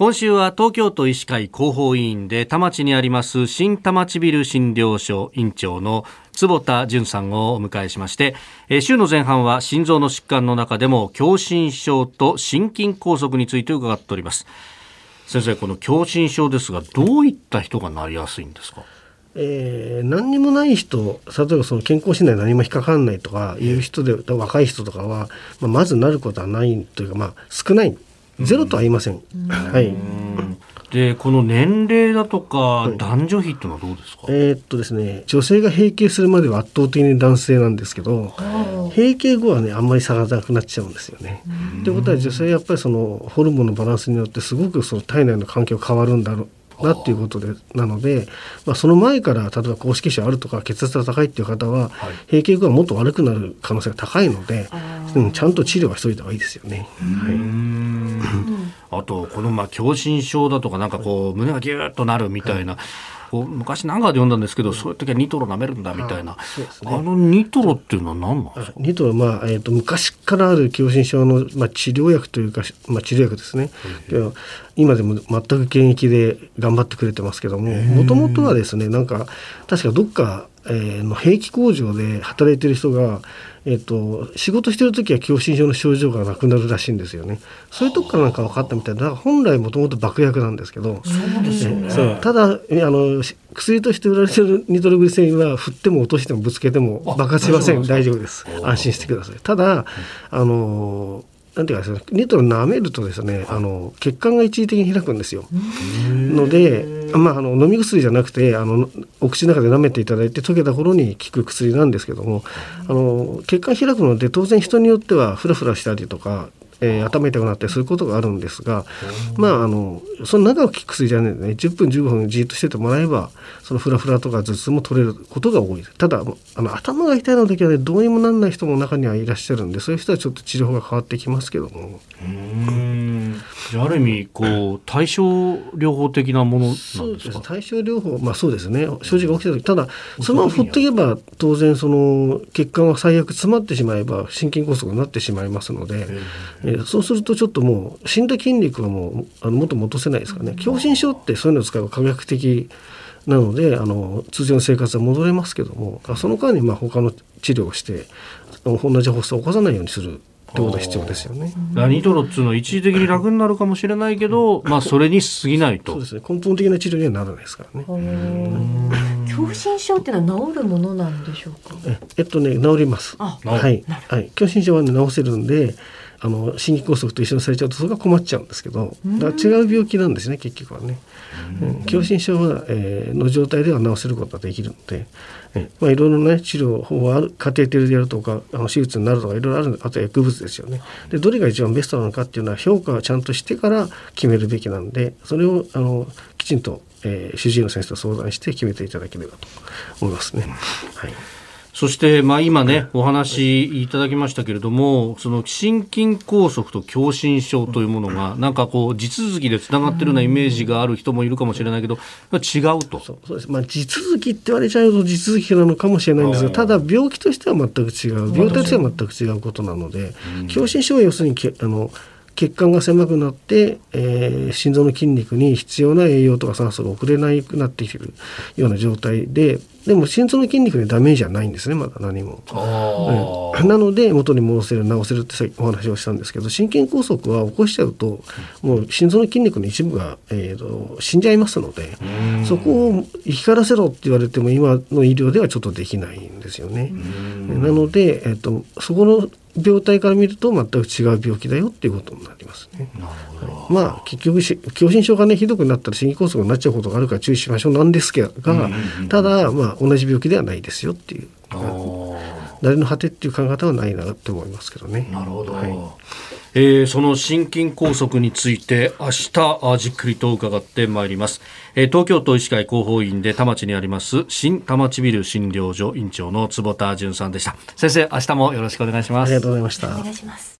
今週は東京都医師会広報委員で田町にあります新田町ビル診療所院長の坪田淳さんをお迎えしまして週の前半は心臓の疾患の中でも狭心症と心筋梗塞について伺っております。先生この狭心症ですがどういった人がなりやすいんですか？えー、何にもない人例えばその健康診断何も引っかかんないとかいう人で若い人とかは、まあ、まずなることはないというか、まあ、少ないゼロとは言いません。はい。でこの年齢だとか男女比ってのはどうですか、はい、えー、っとですね女性が閉経するまでは圧倒的に男性なんですけど閉経後はねあんまり差がなくなっちゃうんですよね。ということは女性はやっぱりそのホルモンのバランスによってすごくその体内の環境変わるんだろうなっていうことでなので、まあ、その前から例えば公式症あるとか血圧が高いっていう方は、閉経後はもっと悪くなる可能性が高いので、うん、ちゃんと治療はしといた方がいいですよね。はい、あとこのまあ狭心症だとかなんかこう胸がギューッとなるみたいな、はい。こう昔長で読んだんですけど、そういう時はニトロ舐めるんだみたいな、あ、ね、のニトロっていうのは何なんですか？ニトロ、まあえーと、昔からある狭心症の、まあ、治療薬というか、まあ、治療薬ですね、今でも全く現役で頑張ってくれてますけどももともとはですねなんか確かどっかえー、の兵器工場で働いてる人が、えーと、仕事してる時は狭心症の症状がなくなるらしいんですよね。そういうとこからなんか分かったみたいな。本来もともと爆薬なんですけどそうですよね、ただあの薬として売られてるニトログリセリンは振っても落としてもぶつけても爆発しません。大丈夫です安心してください。ただあのなんていうかニトロ舐めるとですねあの血管が一時的に開くんですよ。ので、まあ、あの飲み薬じゃなくてあのお口の中で舐めていただいて溶けた頃に効く薬なんですけどもあの血管開くので当然人によってはフラフラしたりとかえー、頭痛くなったりすることがあるんですが、まあ、あのその長く効く薬じゃないので、ね、10分15分じっとしててもらえばそのフラフラとか頭痛も取れることが多い。ただあの頭が痛いのだけはねどうにもなんない人も中にはいらっしゃるんでそういう人はちょっと治療法が変わってきますけども。うん。ある意味こう対症療法的なものなんですか？対症療法まあそうですね。症状が起きた時ただそのまま放っていけば当然その血管が最悪詰まってしまえば心筋梗塞になってしまいますので、えー、そうするとちょっともう死んだ筋肉はもうあの元戻せないですからね。狭心症ってそういうのを使えば科学的なのであの通常の生活は戻れますけどもその間にまあ他の治療をして同じ発作を起こさないようにするってことが必要ですよね。ニトロっていうのは一時的に楽になるかもしれないけど、まあそれに過ぎないと。そうですね。根本的な治療にはならないですからね。狭心症っていうのは治るものなんでしょうか？えっとね治ります。はいはい。狭心症はね治せるんで。あの心筋梗塞と一緒にされちゃうとそれが困っちゃうんですけどだから違う病気なんですね結局はね。狭心症は、えー、の状態では治せることができるので、えまあ、いろいろな、ね、治療法はあるカテーテルでやるとかあの手術になるとかいろいろあるあと薬物ですよね。でどれが一番ベストなのかっていうのは評価をちゃんとしてから決めるべきなんでそれをあのきちんと、えー、主治医の先生と相談して決めていただければと思いますね。はいそして、まあ、今ね、お話いただきましたけれども、その心筋梗塞と狭心症というものが、なんかこう、地続きでつながってるようなイメージがある人もいるかもしれないけど、違うと。そうです。まあ、地続きって言われちゃうと地続きなのかもしれないんですが、ただ病気としては全く違う、病態としては全く違うことなので、狭心症は要するにあの、血管が狭くなって、えー、心臓の筋肉に必要な栄養とか酸素が送れなくなってきているような状態ででも心臓の筋肉にダメージはないんですねまだ何も、うん、なので元に戻せる治せるってさお話をしたんですけど心筋梗塞は起こしちゃうともう心臓の筋肉の一部が、えーと、死んじゃいますのでそこを生き返らせろって言われても今の医療ではちょっとできないんですよね。なので、えーとそこの病態から見ると全く違う病気だよっていうことになりますね。はい、まあ結局狭心症がねひどくなったら心筋梗塞になっちゃうことがあるから注意しましょうなんですが、ただまあ同じ病気ではないですよっていう。誰の果てっていう考え方はないなって思いますけどね。なるほど。はい。えー、その心筋梗塞について明日じっくりと伺ってまいります、えー、東京都医師会広報員で田町にあります新田町ビル診療所院長の坪田淳さんでした。先生明日もよろしくお願いします。ありがとうございました。お願いします